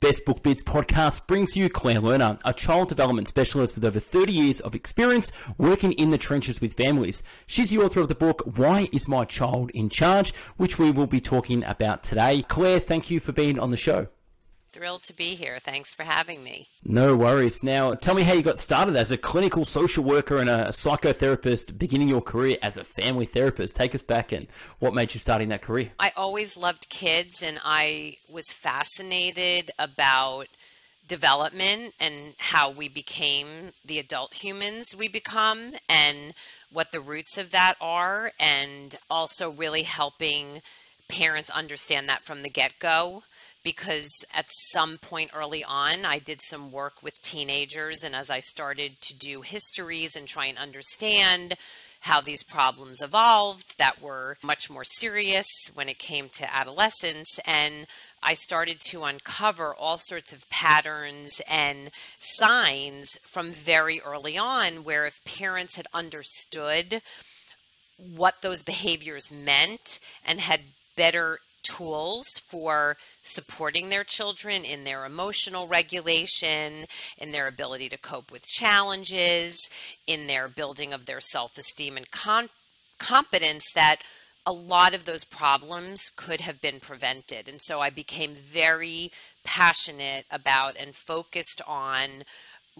Best Book Bits podcast brings you Claire Lerner, a child development specialist with over 30 years of experience working in the trenches with families. She's the author of the book, Why Is My Child in Charge, which we will be talking about today. Claire, thank you for being on the show. Thrilled to be here. Thanks for having me. No worries. Now, tell me how you got started as a clinical social worker and a psychotherapist, beginning your career as a family therapist. Take us back and what made you start in that career? I always loved kids and I was fascinated about development and how we became the adult humans we become and what the roots of that are, and also really helping parents understand that from the get go because at some point early on, I did some work with teenagers. And as I started to do histories and try and understand how these problems evolved that were much more serious when it came to adolescence, and I started to uncover all sorts of patterns and signs from very early on where if parents had understood what those behaviors meant and had better tools for supporting their children in their emotional regulation, in their ability to cope with challenges, in their building of their self esteem and con- competence, that a lot of those problems could have been prevented. And so I became very passionate about and focused on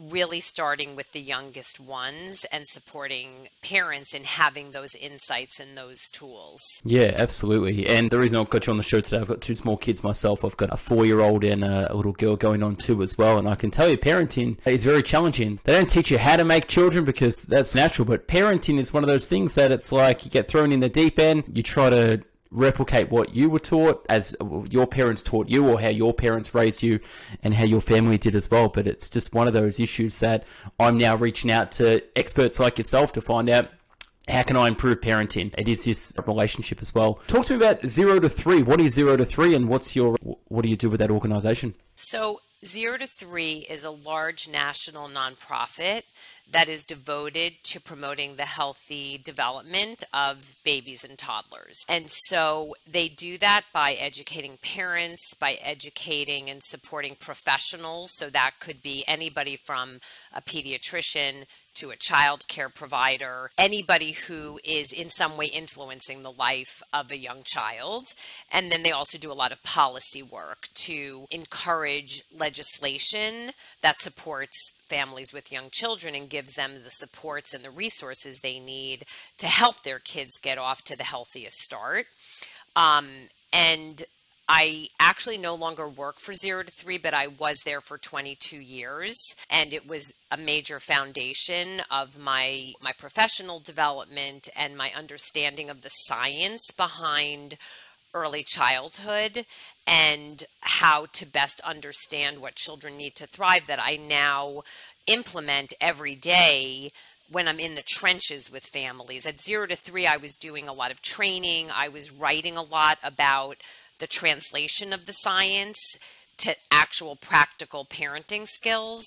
really starting with the youngest ones and supporting parents in having those insights and those tools. Yeah, absolutely. And the reason I've got you on the show today, I've got two small kids myself. I've got a four year old and a little girl going on too as well. And I can tell you, parenting is very challenging. They don't teach you how to make children because that's natural, but parenting is one of those things that it's like you get thrown in the deep end, you try to replicate what you were taught as your parents taught you or how your parents raised you and how your family did as well but it's just one of those issues that I'm now reaching out to experts like yourself to find out how can I improve parenting? It is this relationship as well. Talk to me about zero to three. What is zero to three, and what's your what do you do with that organization? So zero to three is a large national nonprofit that is devoted to promoting the healthy development of babies and toddlers. And so they do that by educating parents, by educating and supporting professionals. So that could be anybody from a pediatrician to a child care provider, anybody who is in some way influencing the life of a young child. And then they also do a lot of policy work to encourage legislation that supports families with young children and gives them the supports and the resources they need to help their kids get off to the healthiest start. Um, and I actually no longer work for Zero to Three, but I was there for 22 years, and it was a major foundation of my my professional development and my understanding of the science behind early childhood and how to best understand what children need to thrive that I now implement every day when I'm in the trenches with families. At zero to three, I was doing a lot of training. I was writing a lot about the translation of the science to actual practical parenting skills.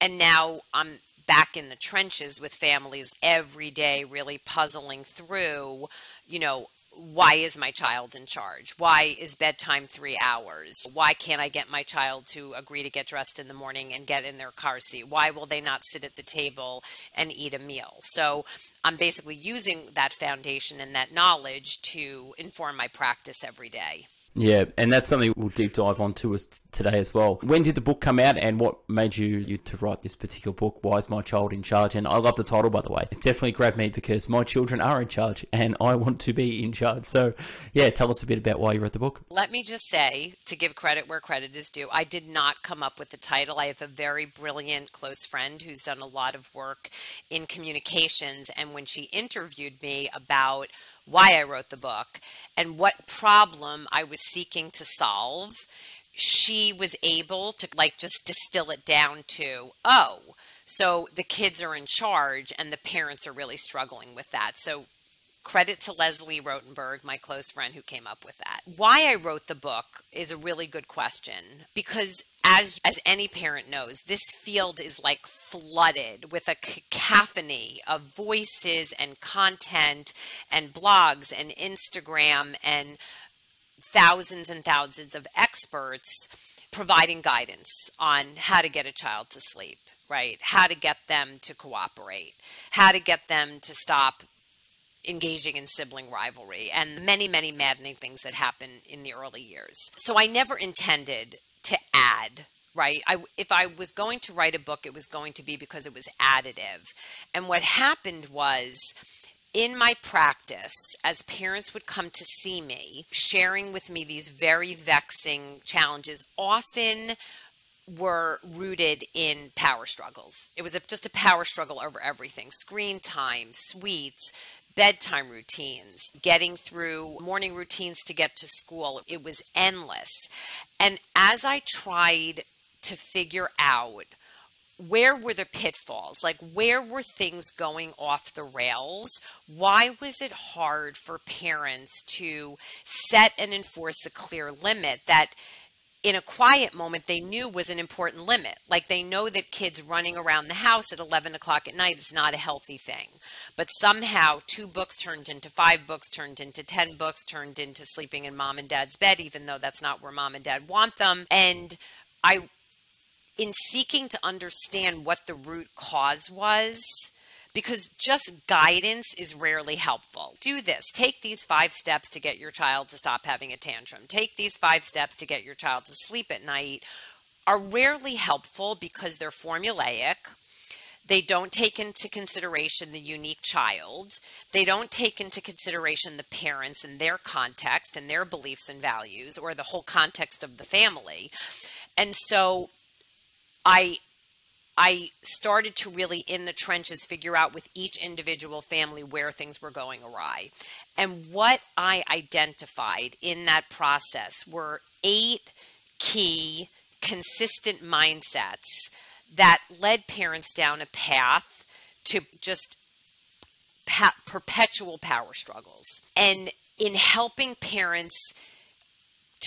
And now I'm back in the trenches with families every day, really puzzling through, you know, why is my child in charge? Why is bedtime three hours? Why can't I get my child to agree to get dressed in the morning and get in their car seat? Why will they not sit at the table and eat a meal? So I'm basically using that foundation and that knowledge to inform my practice every day. Yeah, and that's something we'll deep dive onto us today as well. When did the book come out, and what made you, you to write this particular book? Why is my child in charge? And I love the title, by the way. It definitely grabbed me because my children are in charge, and I want to be in charge. So, yeah, tell us a bit about why you wrote the book. Let me just say, to give credit where credit is due, I did not come up with the title. I have a very brilliant close friend who's done a lot of work in communications, and when she interviewed me about why I wrote the book and what problem I was seeking to solve, she was able to like just distill it down to, oh, so the kids are in charge and the parents are really struggling with that. So Credit to Leslie Rotenberg, my close friend who came up with that. Why I wrote the book is a really good question because as as any parent knows, this field is like flooded with a cacophony of voices and content and blogs and Instagram and thousands and thousands of experts providing guidance on how to get a child to sleep, right? How to get them to cooperate, how to get them to stop engaging in sibling rivalry, and many, many maddening things that happen in the early years. So I never intended to add right? I, if i was going to write a book it was going to be because it was additive. And what happened was in my practice, as parents would come to see me, sharing with me these very vexing challenges, often were rooted in power struggles. It was a, just a power struggle over everything. Screen time, sweets, bedtime routines, getting through morning routines to get to school. It was endless. And as I tried to figure out where were the pitfalls? Like, where were things going off the rails? Why was it hard for parents to set and enforce a clear limit that in a quiet moment they knew was an important limit? Like, they know that kids running around the house at 11 o'clock at night is not a healthy thing. But somehow, two books turned into five books, turned into 10 books, turned into sleeping in mom and dad's bed, even though that's not where mom and dad want them. And I in seeking to understand what the root cause was because just guidance is rarely helpful. Do this. Take these five steps to get your child to stop having a tantrum. Take these five steps to get your child to sleep at night are rarely helpful because they're formulaic. They don't take into consideration the unique child. They don't take into consideration the parents and their context and their beliefs and values or the whole context of the family. And so I I started to really in the trenches figure out with each individual family where things were going awry. And what I identified in that process were eight key consistent mindsets that led parents down a path to just perpetual power struggles. And in helping parents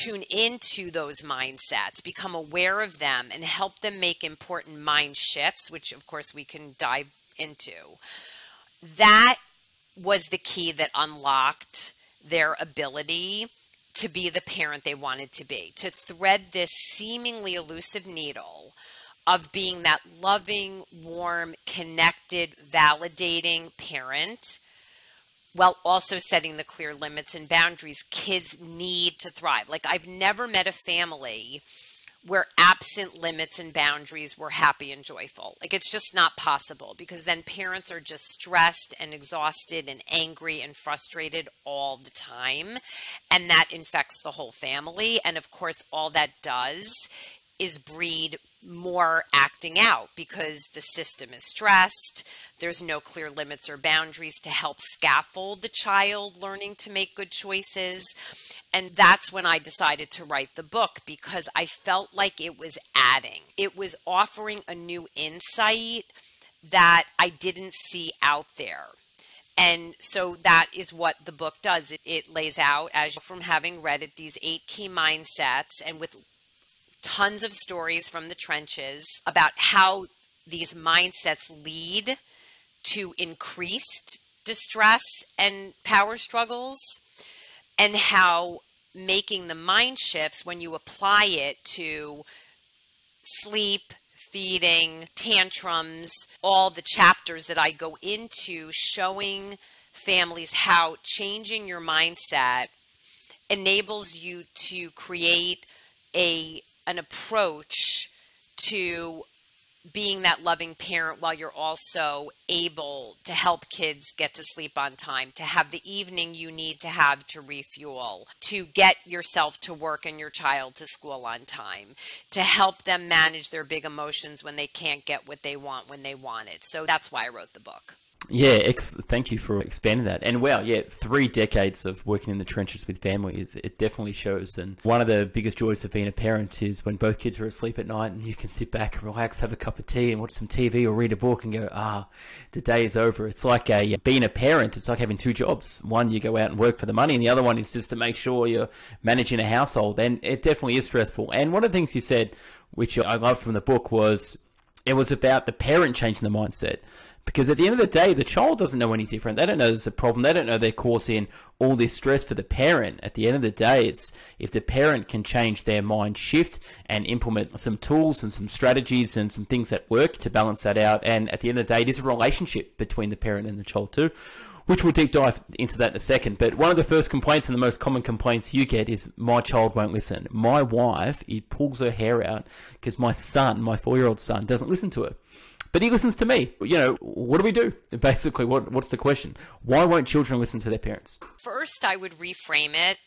tune into those mindsets, become aware of them, and help them make important mind shifts, which of course we can dive into. That was the key that unlocked their ability to be the parent they wanted to be, to thread this seemingly elusive needle of being that loving, warm, connected, validating parent while also setting the clear limits and boundaries kids need to thrive. Like, I've never met a family where absent limits and boundaries were happy and joyful. Like, it's just not possible because then parents are just stressed and exhausted and angry and frustrated all the time. And that infects the whole family. And of course, all that does is breed more acting out because the system is stressed. There's no clear limits or boundaries to help scaffold the child learning to make good choices. And that's when I decided to write the book because I felt like it was adding, it was offering a new insight that I didn't see out there. And so that is what the book does. It, it lays out, as from having read it, these eight key mindsets and with tons of stories from the trenches about how these mindsets lead to increased distress and power struggles, and how making the mind shifts when you apply it to sleep, feeding, tantrums, all the chapters that I go into showing families how changing your mindset enables you to create a an approach to being that loving parent while you're also able to help kids get to sleep on time, to have the evening you need to have to refuel, to get yourself to work and your child to school on time, to help them manage their big emotions when they can't get what they want when they want it. So that's why I wrote the book. Yeah, ex- thank you for expanding that. And wow, yeah, three decades of working in the trenches with families, it definitely shows. And one of the biggest joys of being a parent is when both kids are asleep at night and you can sit back and relax, have a cup of tea and watch some TV or read a book and go, ah, the day is over. It's like a, being a parent, it's like having two jobs. One, you go out and work for the money, and the other one is just to make sure you're managing a household. And it definitely is stressful. And one of the things you said, which I love from the book, was it was about the parent changing the mindset Because at the end of the day, the child doesn't know any different. They don't know there's a problem. They don't know they're causing all this stress for the parent. At the end of the day, it's if the parent can change their mind shift and implement some tools and some strategies and some things that work to balance that out. And at the end of the day, it is a relationship between the parent and the child too which we'll deep dive into that in a second. But one of the first complaints and the most common complaints you get is my child won't listen. My wife, it pulls her hair out because my son, my four year old son, doesn't listen to her. But he listens to me. You know, what do we do? Basically, what, what's the question? Why won't children listen to their parents? First, I would reframe it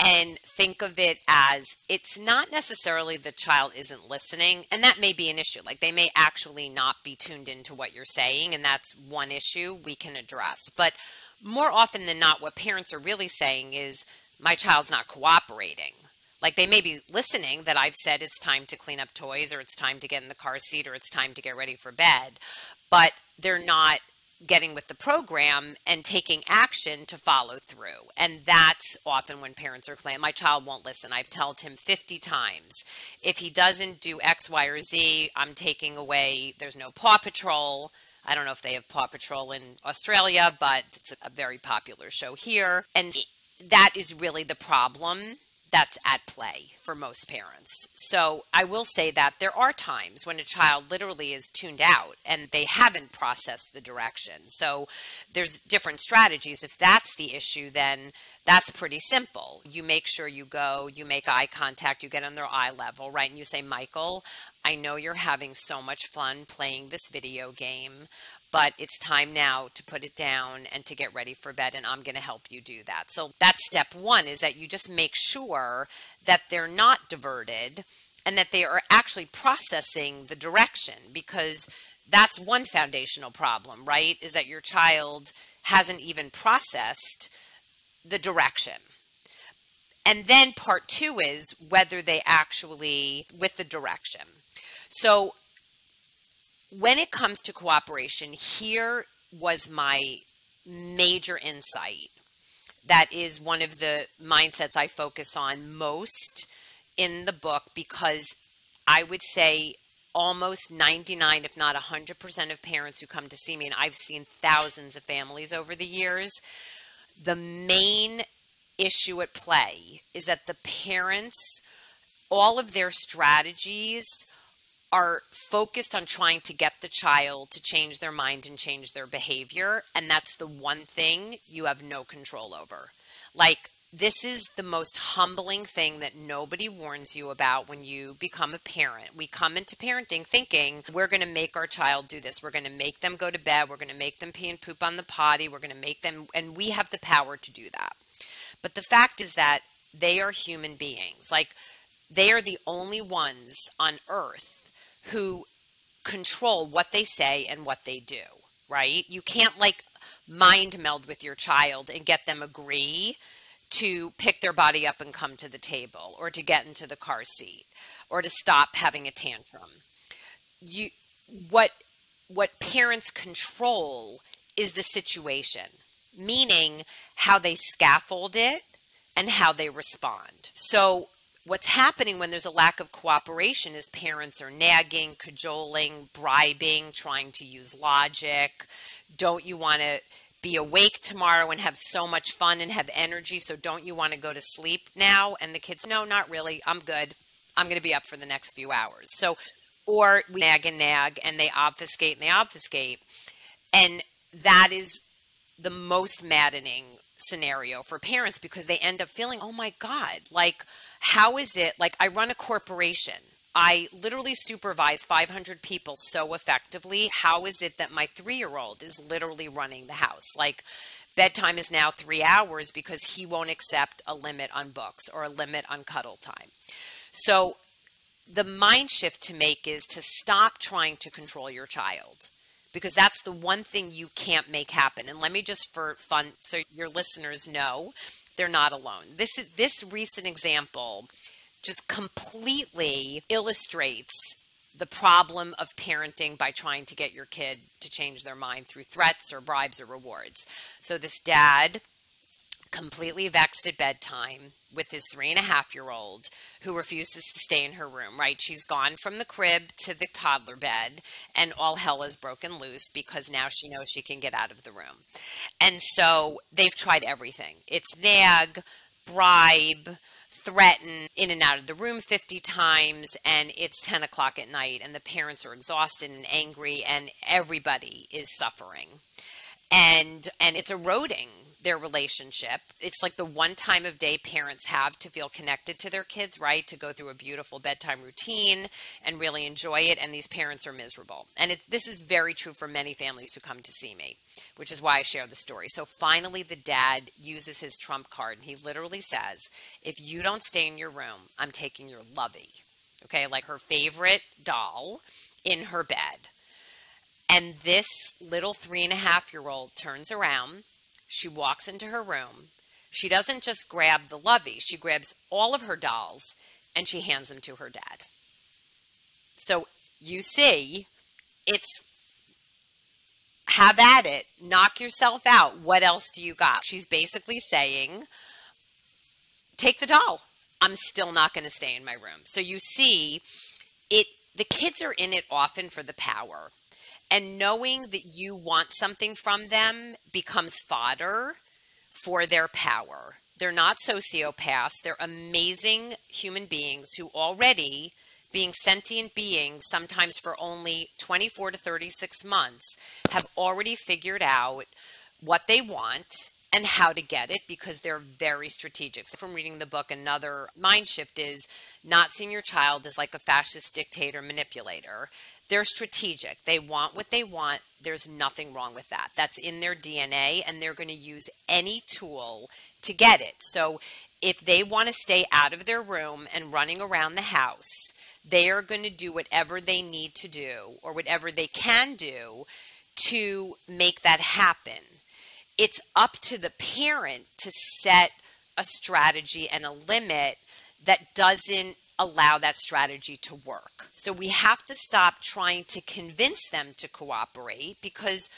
and think of it as it's not necessarily the child isn't listening and that may be an issue like they may actually not be tuned into what you're saying and that's one issue we can address but more often than not what parents are really saying is my child's not cooperating like they may be listening that I've said it's time to clean up toys or it's time to get in the car seat or it's time to get ready for bed but they're not getting with the program and taking action to follow through. And that's often when parents are claiming, My child won't listen. I've told him 50 times. If he doesn't do X, Y, or Z, I'm taking away, there's no Paw Patrol. I don't know if they have Paw Patrol in Australia, but it's a very popular show here. And that is really the problem that's at play for most parents. So I will say that there are times when a child literally is tuned out and they haven't processed the direction. So there's different strategies. If that's the issue, then that's pretty simple. You make sure you go, you make eye contact, you get on their eye level, right? And you say, Michael, I know you're having so much fun playing this video game but it's time now to put it down and to get ready for bed and I'm going to help you do that. So that's step 1 is that you just make sure that they're not diverted and that they are actually processing the direction because that's one foundational problem, right? Is that your child hasn't even processed the direction. And then part 2 is whether they actually with the direction. So when it comes to cooperation, here was my major insight. That is one of the mindsets I focus on most in the book because I would say almost 99 if not 100% of parents who come to see me and I've seen thousands of families over the years the main issue at play is that the parents all of their strategies are focused on trying to get the child to change their mind and change their behavior. And that's the one thing you have no control over. Like, this is the most humbling thing that nobody warns you about when you become a parent. We come into parenting thinking we're going to make our child do this. We're going to make them go to bed. We're going to make them pee and poop on the potty. We're going to make them, and we have the power to do that. But the fact is that they are human beings. Like, they are the only ones on earth who control what they say and what they do, right? You can't like mind meld with your child and get them agree to pick their body up and come to the table or to get into the car seat or to stop having a tantrum. You what what parents control is the situation, meaning how they scaffold it and how they respond. So what's happening when there's a lack of cooperation is parents are nagging, cajoling, bribing, trying to use logic. Don't you want to be awake tomorrow and have so much fun and have energy? So don't you want to go to sleep now? And the kids, no, not really. I'm good. I'm going to be up for the next few hours. So, or we nag and nag and they obfuscate and they obfuscate. And that is the most maddening scenario for parents because they end up feeling, oh my God, like, how is it like I run a corporation? I literally supervise 500 people so effectively. How is it that my three year old is literally running the house? Like, bedtime is now three hours because he won't accept a limit on books or a limit on cuddle time. So, the mind shift to make is to stop trying to control your child because that's the one thing you can't make happen. And let me just for fun, so your listeners know they're not alone. This this recent example just completely illustrates the problem of parenting by trying to get your kid to change their mind through threats or bribes or rewards. So this dad completely vexed at bedtime with this three and a half year old who refuses to stay in her room, right? She's gone from the crib to the toddler bed, and all hell is broken loose because now she knows she can get out of the room. And so they've tried everything it's nag, bribe, threaten in and out of the room 50 times and it's 10 o'clock at night and the parents are exhausted and angry and everybody is suffering and and it's eroding their relationship. It's like the one time of day parents have to feel connected to their kids, right? To go through a beautiful bedtime routine and really enjoy it. And these parents are miserable. And this is very true for many families who come to see me, which is why I share the story. So finally, the dad uses his trump card and he literally says, If you don't stay in your room, I'm taking your lovey. Okay, like her favorite doll in her bed. And this little three and a half year old turns around she walks into her room. She doesn't just grab the lovey, she grabs all of her dolls and she hands them to her dad. So you see, it's have at it, knock yourself out. What else do you got? She's basically saying, take the doll. I'm still not going to stay in my room. So you see, it the kids are in it often for the power and knowing that you want something from them becomes fodder for their power. They're not sociopaths, they're amazing human beings who already being sentient beings, sometimes for only 24 to 36 months, have already figured out what they want and how to get it because they're very strategic. So, from reading the book, another mind shift is not seeing your child as like a fascist dictator manipulator they're strategic. They want what they want. There's nothing wrong with that. That's in their DNA, and they're going to use any tool to get it. So if they want to stay out of their room and running around the house, they are going to do whatever they need to do or whatever they can do to make that happen. It's up to the parent to set a strategy and a limit that doesn't allow that strategy to work. So we have to stop trying to convince them to cooperate because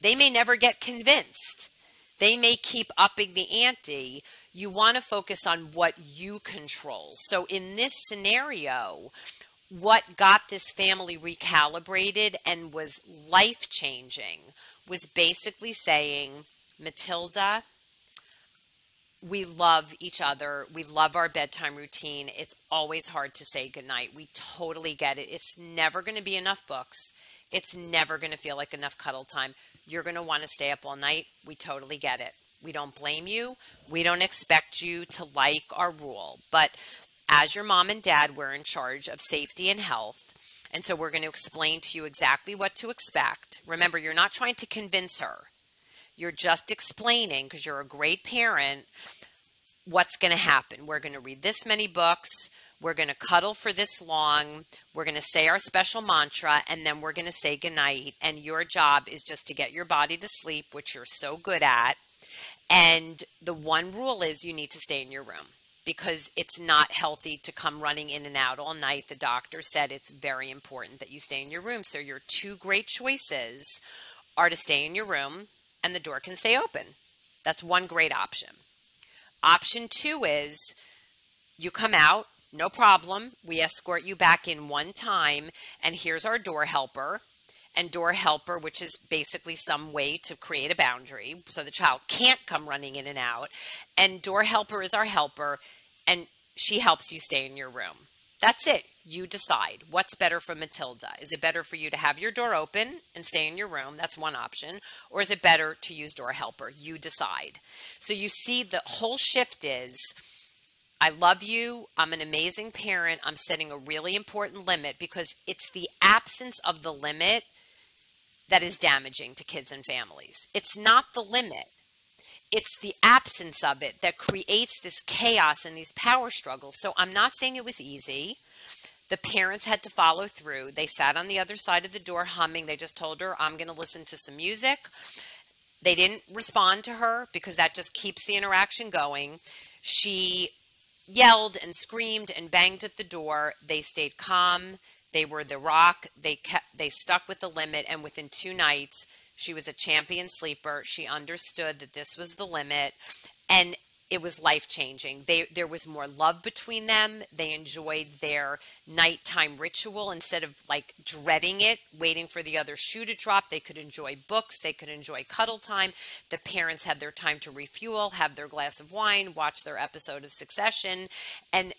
they may never get convinced. They may keep upping the ante. You want to focus on what you control. So in this scenario, what got this family recalibrated and was life changing was basically saying, Matilda, we love each other. We love our bedtime routine. It's always hard to say goodnight. We totally get it. It's never going to be enough books. It's never going to feel like enough cuddle time. You're going to want to stay up all night. We totally get it. We don't blame you. We don't expect you to like our rule. But as your mom and dad, we're in charge of safety and health. And so we're going to explain to you exactly what to expect. Remember, you're not trying to convince her. You're just explaining, because you're a great parent, what's going to happen. We're going to read this many books. We're going to cuddle for this long. We're going to say our special mantra, and then we're going to say goodnight. And your job is just to get your body to sleep, which you're so good at. And the one rule is you need to stay in your room because it's not healthy to come running in and out all night. The doctor said it's very important that you stay in your room. So, your two great choices are to stay in your room and the door can stay open. That's one great option. Option two is you come out, no problem. We escort you back in one time, and here's our door helper. And door helper, which is basically some way to create a boundary so the child can't come running in and out. And door helper is our helper, and she helps you stay in your room. That's it. You decide what's better for Matilda. Is it better for you to have your door open and stay in your room? That's one option. Or is it better to use door helper? You decide. So you see, the whole shift is I love you. I'm an amazing parent. I'm setting a really important limit because it's the absence of the limit that is damaging to kids and families. It's not the limit, it's the absence of it that creates this chaos and these power struggles. So I'm not saying it was easy. The parents had to follow through. They sat on the other side of the door humming. They just told her, I'm going to listen to some music. They didn't respond to her because that just keeps the interaction going. She yelled and screamed and banged at the door. They stayed calm. They were the rock. They kept they stuck with the limit and within 2 nights she was a champion sleeper. She understood that this was the limit And it was life changing. They there was more love between them. They enjoyed their nighttime ritual instead of like dreading it, waiting for the other shoe to drop. They could enjoy books. They could enjoy cuddle time. The parents had their time to refuel, have their glass of wine, watch their episode of Succession, and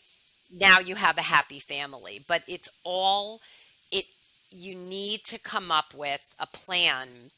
now you have a happy family. But it's all it. You need to come up with a plan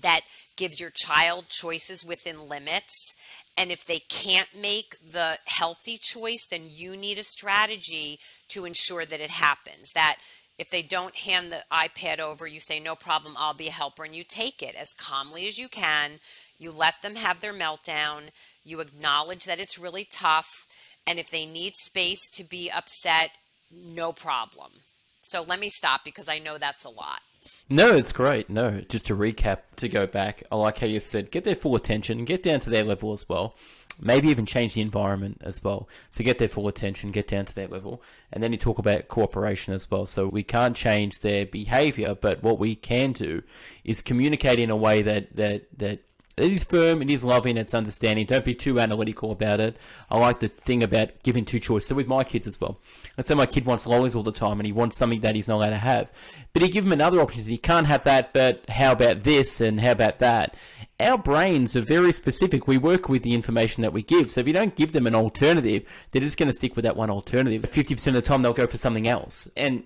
that gives your child choices within limits and if they can't make the healthy choice, then you need a strategy to ensure that it happens. That if they don't hand the iPad over, you say, No problem, I'll be a helper, and you take it as calmly as you can. You let them have their meltdown. You acknowledge that it's really tough. And if they need space to be upset, no problem. So let me stop because I know that's a lot. No, it's great. No, just to recap, to go back, I like how you said get their full attention, get down to their level as well. Maybe even change the environment as well. So get their full attention, get down to their level. And then you talk about cooperation as well. So we can't change their behavior, but what we can do is communicate in a way that, that, that it is firm, it is loving, it's understanding. Don't be too analytical about it. I like the thing about giving two choices. So with my kids as well. Let's say my kid wants lollies all the time and he wants something that he's not allowed to have. But you give him another option. He can't have that, but how about this and how about that? Our brains are very specific. We work with the information that we give. So if you don't give them an alternative, they're just going to stick with that one alternative. 50% of the time, they'll go for something else. And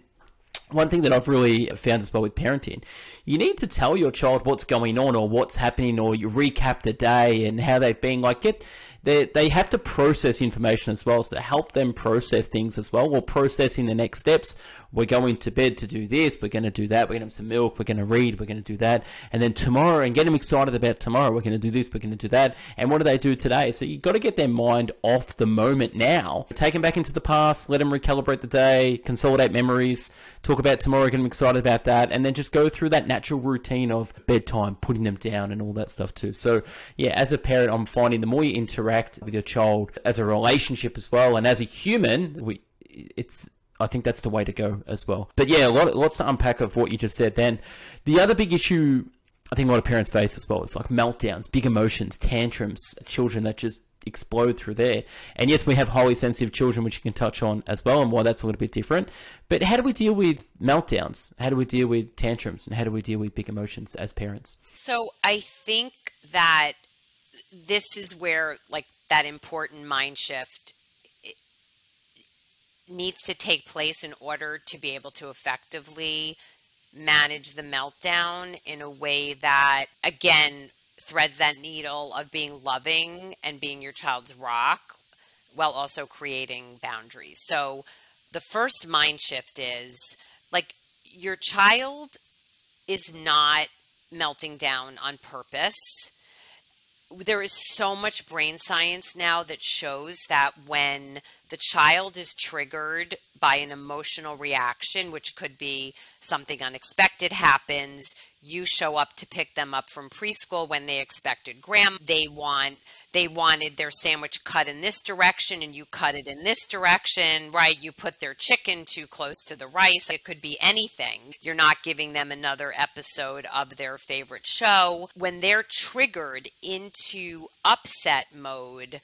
one thing that I've really found as well with parenting, you need to tell your child what's going on or what's happening, or you recap the day and how they've been. Like, get they they have to process information as well, so to help them process things as well, we're processing the next steps. We're going to bed to do this. We're going to do that. We're going to have some milk. We're going to read. We're going to do that, and then tomorrow, and get them excited about tomorrow. We're going to do this. We're going to do that. And what do they do today? So you've got to get their mind off the moment now, take them back into the past, let them recalibrate the day, consolidate memories, talk about tomorrow, get them excited about that, and then just go through that natural routine of bedtime, putting them down, and all that stuff too. So yeah, as a parent, I'm finding the more you interact interact with your child as a relationship as well, and as a human, we it's I think that's the way to go as well. But yeah, a lot, lots to unpack of what you just said. Then the other big issue I think a lot of parents face as well is like meltdowns, big emotions, tantrums, children that just explode through there. And yes, we have highly sensitive children, which you can touch on as well, and why that's a little bit different. But how do we deal with meltdowns? How do we deal with tantrums? And how do we deal with big emotions as parents? So I think that this is where like that important mind shift needs to take place in order to be able to effectively manage the meltdown in a way that again threads that needle of being loving and being your child's rock while also creating boundaries. So the first mind shift is like your child is not melting down on purpose there is so much brain science now that shows that when the child is triggered by an emotional reaction, which could be something unexpected happens, you show up to pick them up from preschool when they expected grandma, they want they wanted their sandwich cut in this direction and you cut it in this direction, right? You put their chicken too close to the rice. It could be anything. You're not giving them another episode of their favorite show. When they're triggered into upset mode,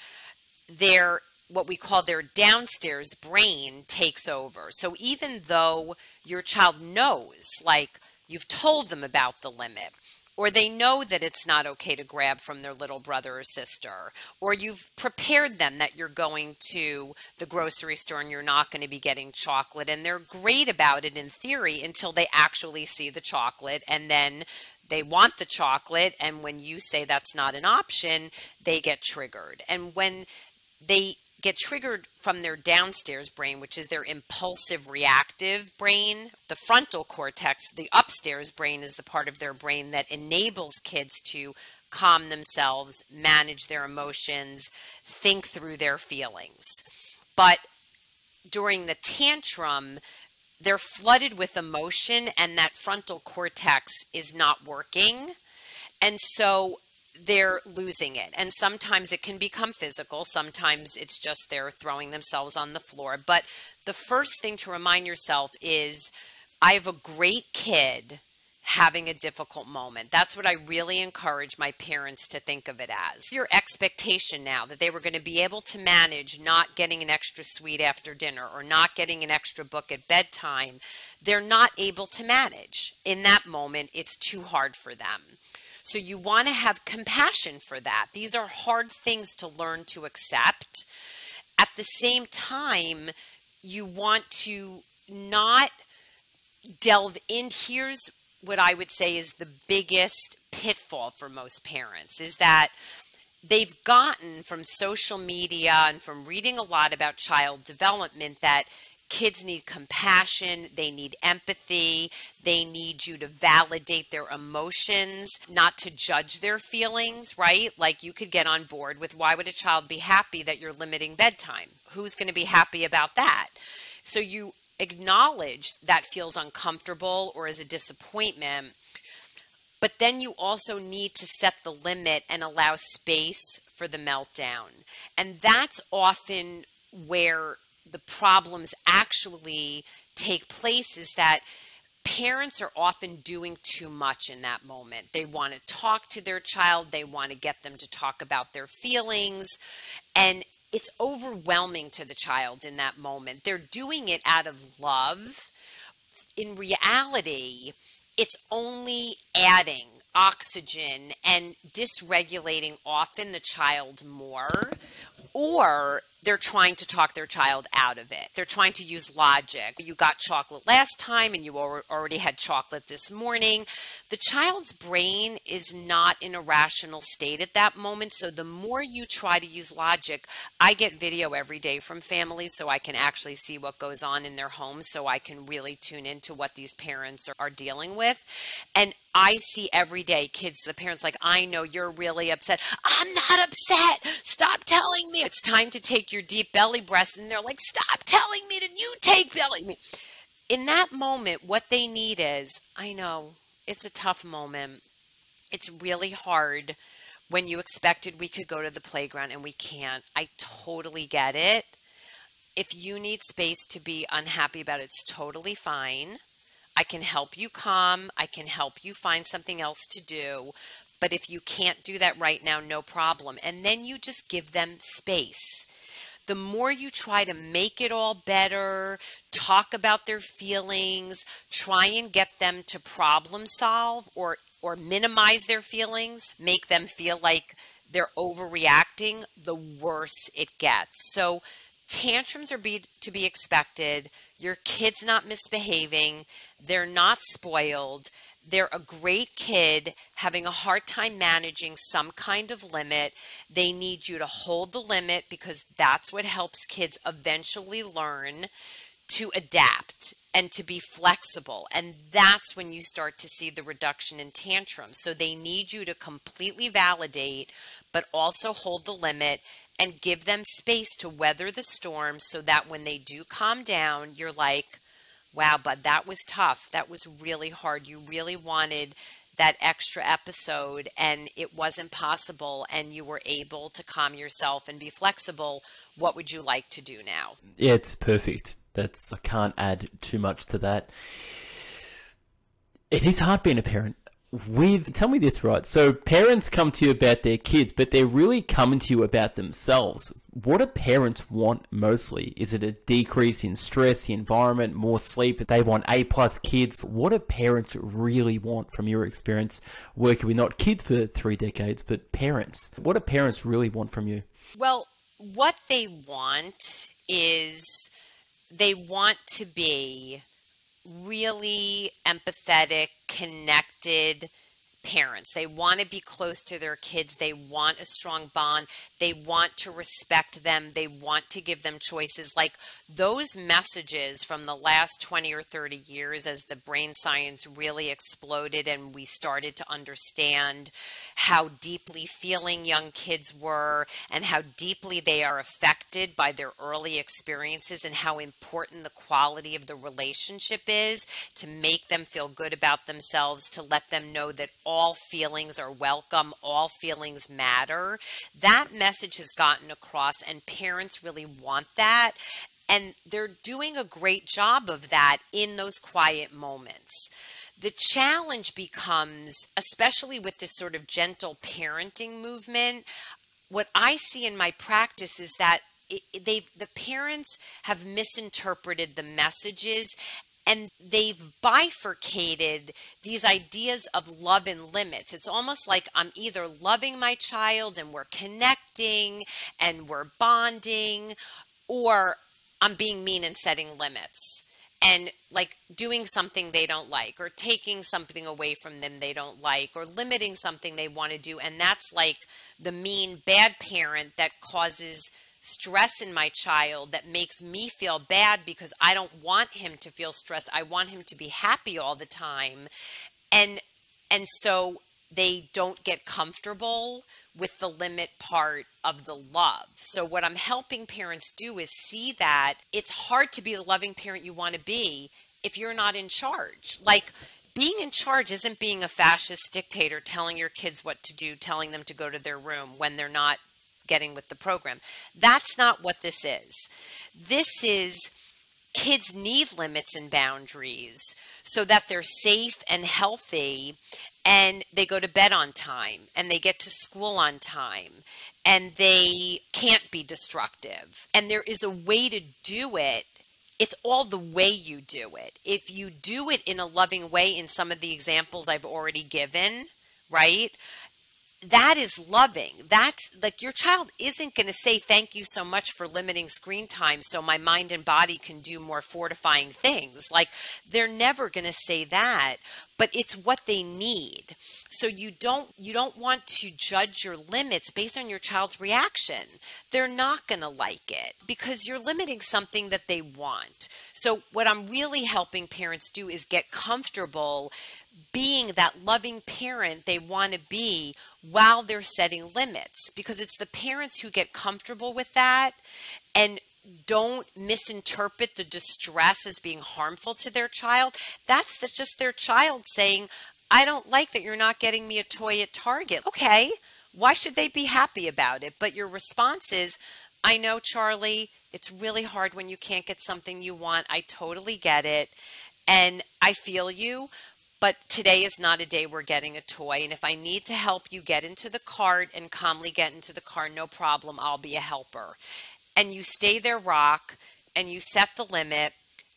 their what we call their downstairs brain takes over. So even though your child knows, like you've told them about the limit, or they know that it's not okay to grab from their little brother or sister, or you've prepared them that you're going to the grocery store and you're not going to be getting chocolate, and they're great about it in theory until they actually see the chocolate, and then they want the chocolate, and when you say that's not an option, they get triggered. And when they get triggered from their downstairs brain, which is their impulsive reactive brain. The frontal cortex, the upstairs brain, is the part of their brain that enables kids to calm themselves, manage their emotions, think through their feelings. But during the tantrum, they're flooded with emotion and that frontal cortex is not working. And so they're losing it. And sometimes it can become physical, sometimes it's just they're throwing themselves on the floor. But the first thing to remind yourself is I have a great kid having a difficult moment. That's what I really encourage my parents to think of it as. Your expectation now that they were going to be able to manage not getting an extra sweet after dinner or not getting an extra book at bedtime, they're not able to manage. In that moment, it's too hard for them. So you want to have compassion for that. These are hard things to learn to accept. At the same time, you want to not delve in. Here's what I would say is the biggest pitfall for most parents is that they've gotten from social media and from reading a lot about child development that kids need compassion, they need empathy, they need you to validate their emotions, not to judge their feelings, right? Like you could get on board with why would a child be happy that you're limiting bedtime? Who's going to be happy about that? So you acknowledge that feels uncomfortable or is a disappointment. But then you also need to set the limit and allow space for the meltdown. And that's often where the problems actually take place is that parents are often doing too much in that moment. They want to talk to their child, they want to get them to talk about their feelings, and it's overwhelming to the child in that moment. They're doing it out of love. In reality, it's only adding oxygen and dysregulating often the child more or they're trying to talk their child out of it. They're trying to use logic. You got chocolate last time and you already had chocolate this morning. The child's brain is not in a rational state at that moment. So the more you try to use logic, I get video every day from families so I can actually see what goes on in their homes so I can really tune into what these parents are, are dealing with. And I see every day kids, the parents like, I know you're really upset. I'm not upset. Stop telling me. It's time to take your deep belly breaths. And they're like, stop telling me to you take belly. In that moment, what they need is, I know it's a tough moment. It's really hard when you expected we could go to the playground and we can't. I totally get it. If you need space to be unhappy about it, it's totally fine. I can help you calm. I can help you find something else to do. But if you can't do that right now, no problem. And then you just give them space. The more you try to make it all better, talk about their feelings, try and get them to problem solve or or minimize their feelings, make them feel like they're overreacting, the worse it gets. So tantrums are be, to be expected. Your kid's not misbehaving. They're not spoiled. They're a great kid having a hard time managing some kind of limit. They need you to hold the limit because that's what helps kids eventually learn to adapt and to be flexible. And that's when you start to see the reduction in tantrums. So they need you to completely validate, but also hold the limit and give them space to weather the storm so that when they do calm down, you're like, wow, bud, that was tough. That was really hard. You really wanted that extra episode and it wasn't possible and you were able to calm yourself and be flexible. What would you like to do now? Yeah, it's perfect. That's I can't add too much to that. It is hard being a parent with tell me this right. So parents come to you about their kids but they're really coming to you about themselves. What do parents want mostly? Is it a decrease in stress the environment more sleep? They want a plus kids. What do parents really want from your experience working with not kids for three decades but parents? What do parents really want from you? Well what they want is they want to be really empathetic, connected parents. They want to be close to their kids. They want a strong bond. They want to respect them. They want to give them choices. Like those messages from the last 20 or 30 years as the brain science really exploded and we started to understand how deeply feeling young kids were and how deeply they are affected by their early experiences and how important the quality of the relationship is to make them feel good about themselves, to let them know that all feelings are welcome, all feelings matter. That message has gotten across, and parents really want that. And they're doing a great job of that in those quiet moments The challenge becomes, especially with this sort of gentle parenting movement, what I see in my practice is that they the parents have misinterpreted the messages and they've bifurcated these ideas of love and limits. It's almost like I'm either loving my child and we're connecting and we're bonding, or I'm being mean and setting limits and like doing something they don't like or taking something away from them they don't like or limiting something they want to do and that's like the mean bad parent that causes stress in my child that makes me feel bad because I don't want him to feel stressed. I want him to be happy all the time. And and so they don't get comfortable with the limit part of the love. So what I'm helping parents do is see that it's hard to be the loving parent you want to be if you're not in charge. Like being in charge isn't being a fascist dictator telling your kids what to do, telling them to go to their room when they're not getting with the program. That's not what this is. This is kids need limits and boundaries so that they're safe and healthy and they go to bed on time and they get to school on time and they can't be destructive. And there is a way to do it it's all the way you do it. If you do it in a loving way in some of the examples I've already given, right? That is loving. That's like your child isn't going to say thank you so much for limiting screen time so my mind and body can do more fortifying things. Like they're never going to say that, but it's what they need. So you don't you don't want to judge your limits based on your child's reaction. They're not going to like it because you're limiting something that they want. So what I'm really helping parents do is get comfortable being that loving parent they want to be while they're setting limits because it's the parents who get comfortable with that and don't misinterpret the distress as being harmful to their child. That's the, just their child saying, I don't like that you're not getting me a toy at Target. Okay, why should they be happy about it? But your response is, I know, Charlie, it's really hard when you can't get something you want. I totally get it. And I feel you, but today is not a day we're getting a toy. And if I need to help you get into the cart and calmly get into the car, no problem, I'll be a helper. And you stay there, rock, and you set the limit,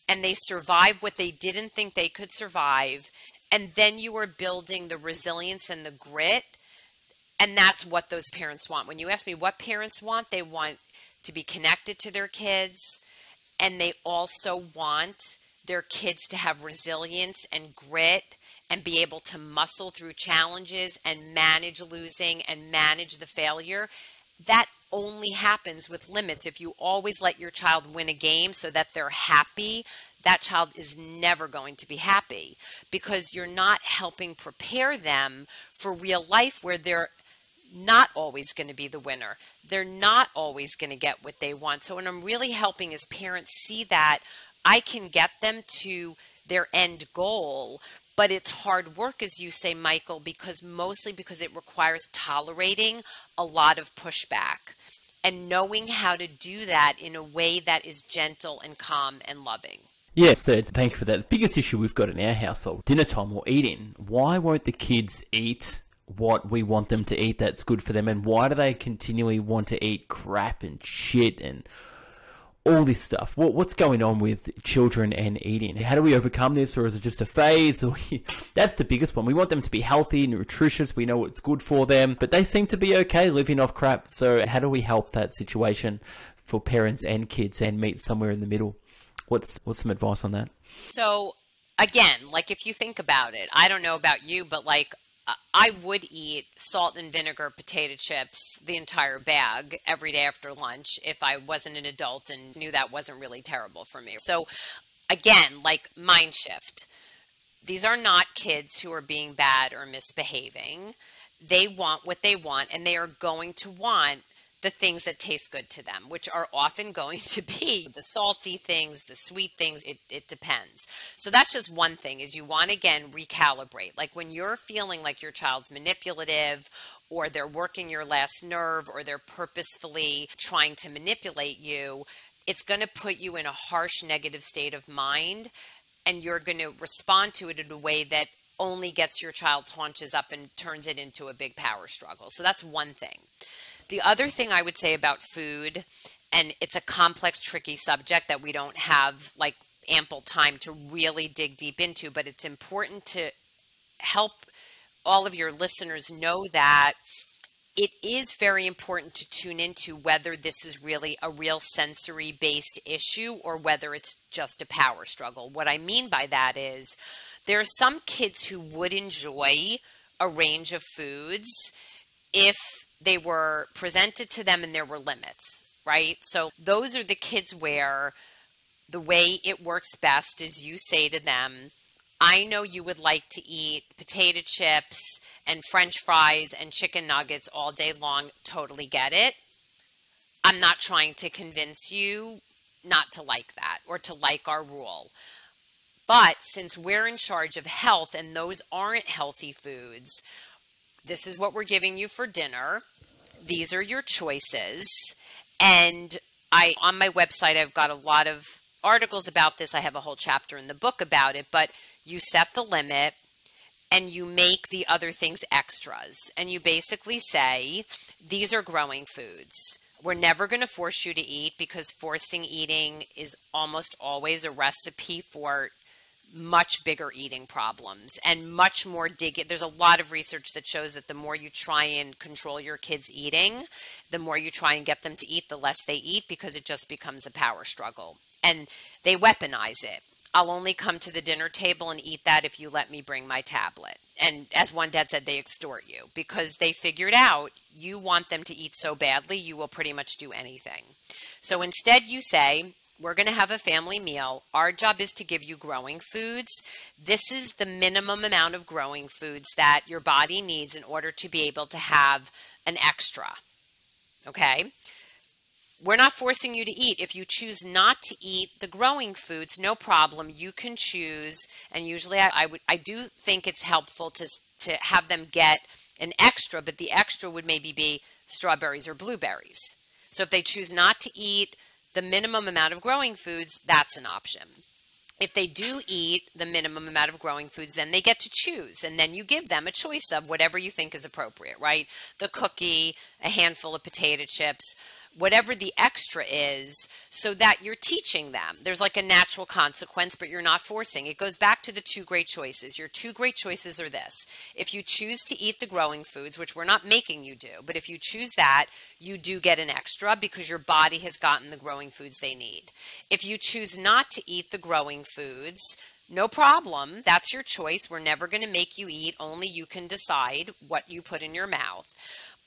and they survive what they didn't think they could survive. And then you are building the resilience and the grit. And that's what those parents want. When you ask me what parents want, they want to be connected to their kids, and they also want their kids to have resilience and grit and be able to muscle through challenges and manage losing and manage the failure, that only happens with limits. If you always let your child win a game so that they're happy, that child is never going to be happy because you're not helping prepare them for real life where they're not always going to be the winner. They're not always going to get what they want. So, what I'm really helping is parents see that I can get them to their end goal. But it's hard work, as you say, Michael, because mostly because it requires tolerating a lot of pushback and knowing how to do that in a way that is gentle and calm and loving. Yes, thank you for that. The biggest issue we've got in our household, dinner time or eating. Why won't the kids eat what we want them to eat that's good for them? And why do they continually want to eat crap and shit and all this stuff. What, what's going on with children and eating? How do we overcome this, or is it just a phase? That's the biggest one. We want them to be healthy, nutritious. We know what's good for them, but they seem to be okay living off crap. So how do we help that situation for parents and kids and meet somewhere in the middle? What's what's some advice on that? So again, like if you think about it, I don't know about you, but like I would eat salt and vinegar potato chips, the entire bag, every day after lunch if I wasn't an adult and knew that wasn't really terrible for me. So, again, like mind shift. These are not kids who are being bad or misbehaving. They want what they want, and they are going to want the things that taste good to them, which are often going to be the salty things, the sweet things. It, it depends. So that's just one thing is you want to again recalibrate. Like when you're feeling like your child's manipulative or they're working your last nerve or they're purposefully trying to manipulate you, it's going to put you in a harsh negative state of mind and you're going to respond to it in a way that only gets your child's haunches up and turns it into a big power struggle. So that's one thing. The other thing I would say about food, and it's a complex, tricky subject that we don't have like ample time to really dig deep into, but it's important to help all of your listeners know that it is very important to tune into whether this is really a real sensory based issue or whether it's just a power struggle. What I mean by that is there are some kids who would enjoy a range of foods if they were presented to them and there were limits, right? So those are the kids where the way it works best is you say to them, I know you would like to eat potato chips and french fries and chicken nuggets all day long. Totally get it. I'm not trying to convince you not to like that or to like our rule. But since we're in charge of health and those aren't healthy foods, this is what we're giving you for dinner. These are your choices. And I on my website I've got a lot of articles about this. I have a whole chapter in the book about it, but you set the limit and you make the other things extras. And you basically say, these are growing foods. We're never going to force you to eat because forcing eating is almost always a recipe for much bigger eating problems and much more dig. There's a lot of research that shows that the more you try and control your kids eating, the more you try and get them to eat, the less they eat because it just becomes a power struggle. And they weaponize it. I'll only come to the dinner table and eat that if you let me bring my tablet. And as one dad said, they extort you because they figured out you want them to eat so badly, you will pretty much do anything. So instead, you say, we're going to have a family meal. Our job is to give you growing foods. This is the minimum amount of growing foods that your body needs in order to be able to have an extra. Okay? We're not forcing you to eat. If you choose not to eat the growing foods, no problem. You can choose, and usually I, I would I do think it's helpful to to have them get an extra, but the extra would maybe be strawberries or blueberries. So if they choose not to eat the minimum amount of growing foods, that's an option. If they do eat the minimum amount of growing foods, then they get to choose. And then you give them a choice of whatever you think is appropriate, right? The cookie, a handful of potato chips, whatever the extra is so that you're teaching them. There's like a natural consequence, but you're not forcing. It goes back to the two great choices. Your two great choices are this. If you choose to eat the growing foods, which we're not making you do, but if you choose that, you do get an extra because your body has gotten the growing foods they need. If you choose not to eat the growing foods, no problem. That's your choice. We're never going to make you eat. Only you can decide what you put in your mouth.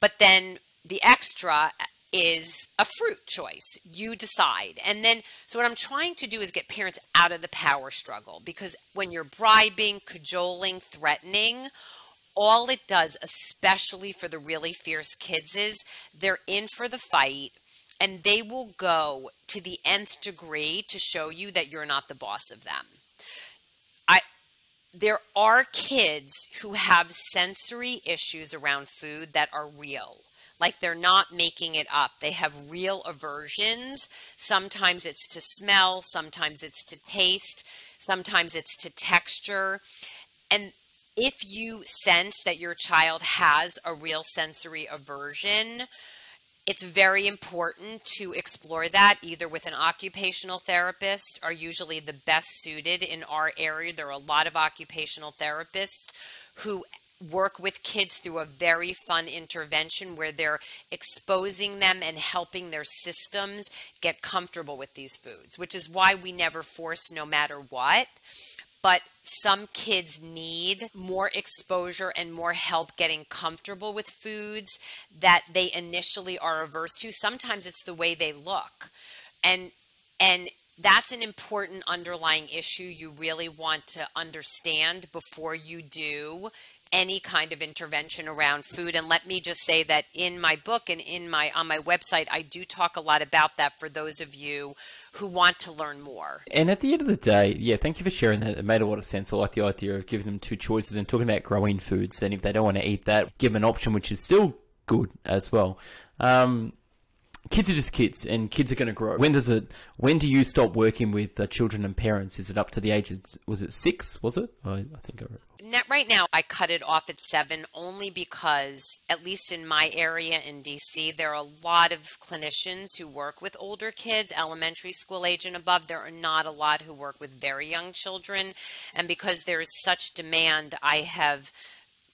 But then the extra is a fruit choice. You decide. And then, so what I'm trying to do is get parents out of the power struggle because when you're bribing, cajoling, threatening, all it does, especially for the really fierce kids, is they're in for the fight and they will go to the nth degree to show you that you're not the boss of them. I there are kids who have sensory issues around food that are real like they're not making it up. They have real aversions. Sometimes it's to smell, sometimes it's to taste, sometimes it's to texture. And if you sense that your child has a real sensory aversion, it's very important to explore that either with an occupational therapist are usually the best suited in our area there are a lot of occupational therapists who work with kids through a very fun intervention where they're exposing them and helping their systems get comfortable with these foods, which is why we never force no matter what. But some kids need more exposure and more help getting comfortable with foods that they initially are averse to. Sometimes it's the way they look. And and that's an important underlying issue you really want to understand before you do any kind of intervention around food and let me just say that in my book and in my on my website I do talk a lot about that for those of you who want to learn more. And at the end of the day, yeah, thank you for sharing that. It made a lot of sense. I like the idea of giving them two choices and talking about growing foods and if they don't want to eat that, give them an option which is still good as well. Um, kids are just kids, and kids are going to grow. When does it? When do you stop working with uh, children and parents? Is it up to the age? Of, was it six? Was it? I, I think I read. Right now, I cut it off at seven only because, at least in my area in DC, there are a lot of clinicians who work with older kids, elementary school age and above. There are not a lot who work with very young children. And because there is such demand, I have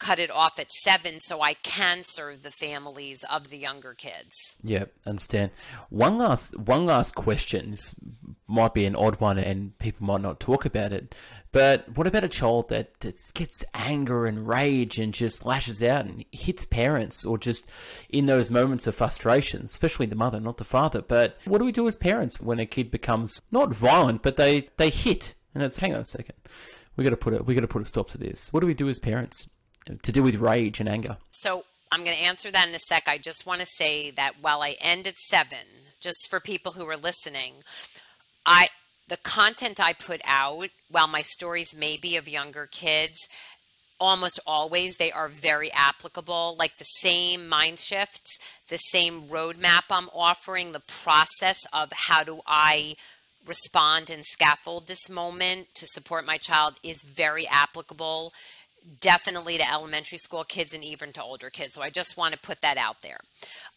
cut it off at seven so I can serve the families of the younger kids. Yeah, understand. One last one last question. This might be an odd one and people might not talk about it. But what about a child that gets anger and rage and just lashes out and hits parents or just in those moments of frustration, especially the mother, not the father. But what do we do as parents when a kid becomes not violent, but they, they hit? And it's hang on a second. We gotta put a we gotta put a stop to this. What do we do as parents? To do with rage and anger? So I'm going to answer that in a sec. I just want to say that while I end at seven, just for people who are listening, I the content I put out, while my stories may be of younger kids, almost always they are very applicable. Like the same mind shifts, the same roadmap I'm offering, the process of how do I respond and scaffold this moment to support my child is very applicable definitely to elementary school kids and even to older kids. So I just want to put that out there.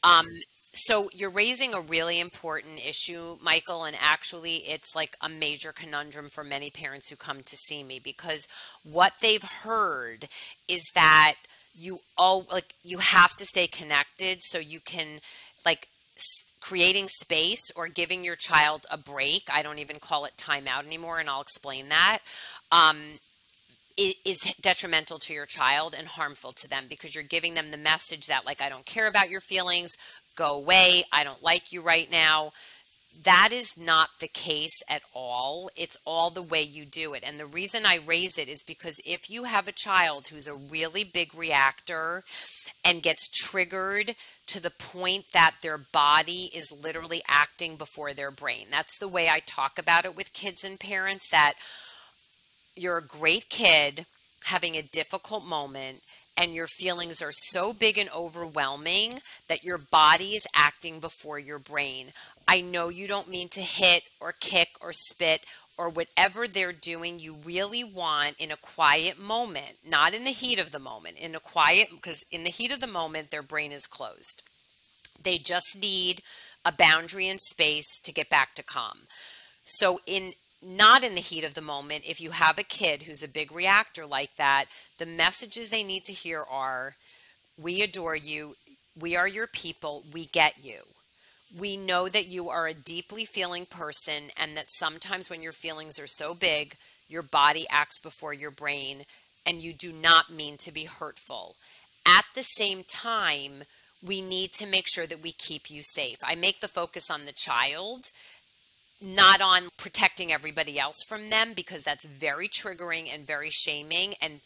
Um, so you're raising a really important issue, Michael, and actually it's like a major conundrum for many parents who come to see me because what they've heard is that you all like you have to stay connected so you can like creating space or giving your child a break. I don't even call it timeout anymore, and I'll explain that. Um, is detrimental to your child and harmful to them because you're giving them the message that like I don't care about your feelings, go away, I don't like you right now. That is not the case at all. It's all the way you do it. And the reason I raise it is because if you have a child who's a really big reactor and gets triggered to the point that their body is literally acting before their brain, that's the way I talk about it with kids and parents that you're a great kid having a difficult moment and your feelings are so big and overwhelming that your body is acting before your brain. I know you don't mean to hit or kick or spit or whatever they're doing, you really want in a quiet moment, not in the heat of the moment, in a quiet, because in the heat of the moment, their brain is closed. They just need a boundary and space to get back to calm. So, in not in the heat of the moment, if you have a kid who's a big reactor like that, the messages they need to hear are We adore you. We are your people. We get you. We know that you are a deeply feeling person, and that sometimes when your feelings are so big, your body acts before your brain, and you do not mean to be hurtful. At the same time, we need to make sure that we keep you safe. I make the focus on the child not on protecting everybody else from them because that's very triggering and very shaming and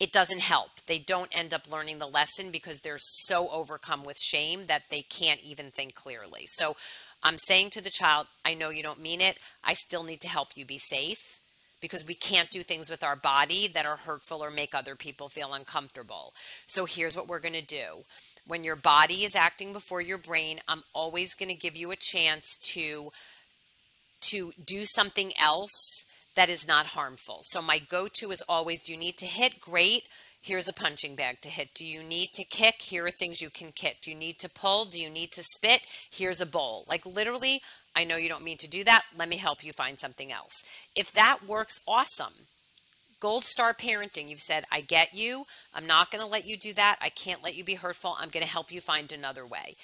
it doesn't help. They don't end up learning the lesson because they're so overcome with shame that they can't even think clearly. So I'm saying to the child, I know you don't mean it. I still need to help you be safe because we can't do things with our body that are hurtful or make other people feel uncomfortable. So here's what we're going to do. When your body is acting before your brain, I'm always going to give you a chance to to do something else that is not harmful. So my go-to is always do you need to hit? Great. Here's a punching bag to hit. Do you need to kick? Here are things you can kick. Do you need to pull? Do you need to spit? Here's a bowl. Like literally, I know you don't mean to do that. Let me help you find something else. If that works, awesome. Gold star parenting. You've said, I get you. I'm not going to let you do that. I can't let you be hurtful. I'm going to help you find another way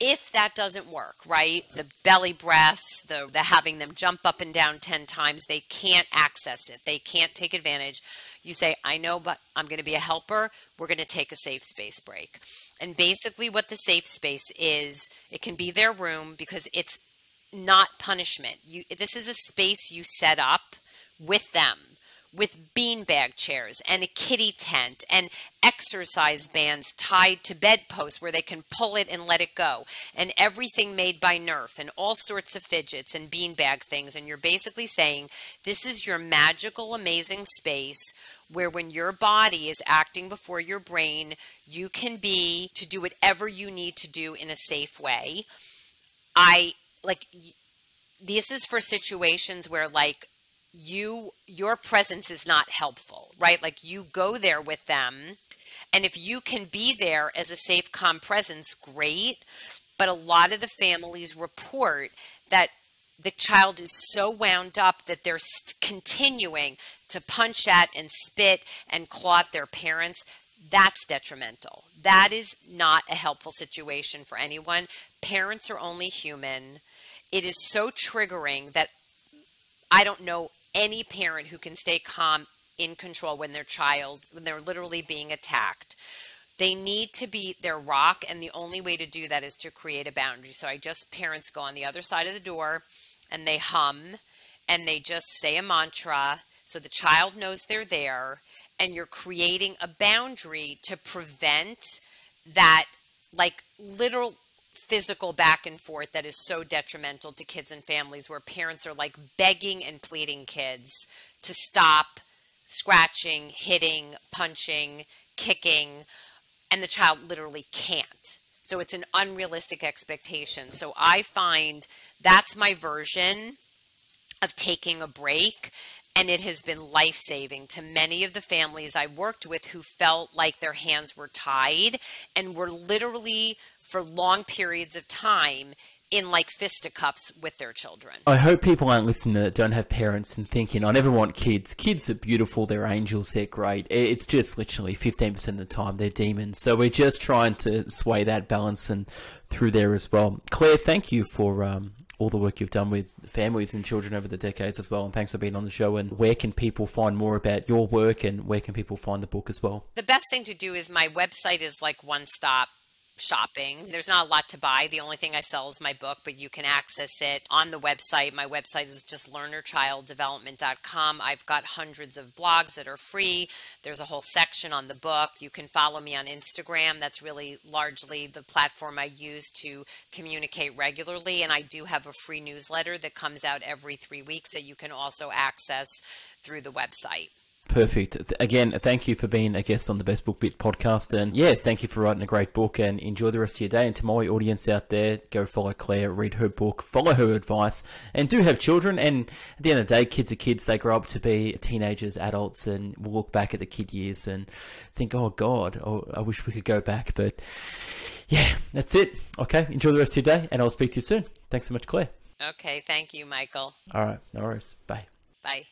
if that doesn't work, right? The belly breaths, the, the having them jump up and down 10 times, they can't access it. They can't take advantage. You say, I know, but I'm going to be a helper. We're going to take a safe space break. And basically, what the safe space is, it can be their room because it's not punishment. You, this is a space you set up with them with beanbag chairs and a kitty tent and exercise bands tied to bedposts where they can pull it and let it go and everything made by Nerf and all sorts of fidgets and beanbag things. And you're basically saying this is your magical amazing space where when your body is acting before your brain you can be to do whatever you need to do in a safe way. I like this is for situations where like you your presence is not helpful, right? Like you go there with them and if you can be there as a safe calm presence, great. But a lot of the families report that the child is so wound up that they're continuing to punch at and spit and claw at their parents. That's detrimental. That is not a helpful situation for anyone. Parents are only human. It is so triggering that I don't know any parent who can stay calm in control when their child when they're literally being attacked. They need to be their rock and the only way to do that is to create a boundary. So i just parents go on the other side of the door and they hum and they just say a mantra so the child knows they're there and you're creating a boundary to prevent that like literal physical back and forth that is so detrimental to kids and families where parents are like begging and pleading kids to stop scratching, hitting, punching, kicking, and the child literally can't. So it's an unrealistic expectation. So I find that's my version of taking a break. And it has been life saving to many of the families I worked with who felt like their hands were tied and were literally, for long periods of time, in like fisticuffs with their children. I hope people aren't listening that don't have parents and thinking, I never want kids. Kids are beautiful, they're angels, they're great. It's just literally 15% of the time they're demons. So we're just trying to sway that balance and through there as well. Claire, thank you for um, all the work you've done with families and children over the decades as well. And thanks for being on the show. And where can people find more about your work and where can people find the book as well? The best thing to do is my website is like one stop shopping. There's not a lot to buy. The only thing I sell is my book, but you can access it on the website. My website is just lernerchilddevelopment.com. I've got hundreds of blogs that are free. There's a whole section on the book. You can follow me on Instagram. That's really largely the platform I use to communicate regularly. And I do have a free newsletter that comes out every three weeks that you can also access through the website. Perfect. Again, thank you for being a guest on the Best Book Bit podcast. And yeah, thank you for writing a great book and enjoy the rest of your day. And to my audience out there, go follow Claire, read her book, follow her advice, and do have children. And at the end of the day, kids are kids. They grow up to be teenagers, adults, and we'll look back at the kid years and think, oh God, oh, I wish we could go back. But yeah, that's it. Okay, enjoy the rest of your day, and I'll speak to you soon. Thanks so much, Claire. Okay, thank you, Michael. All right, no worries. Bye. Bye.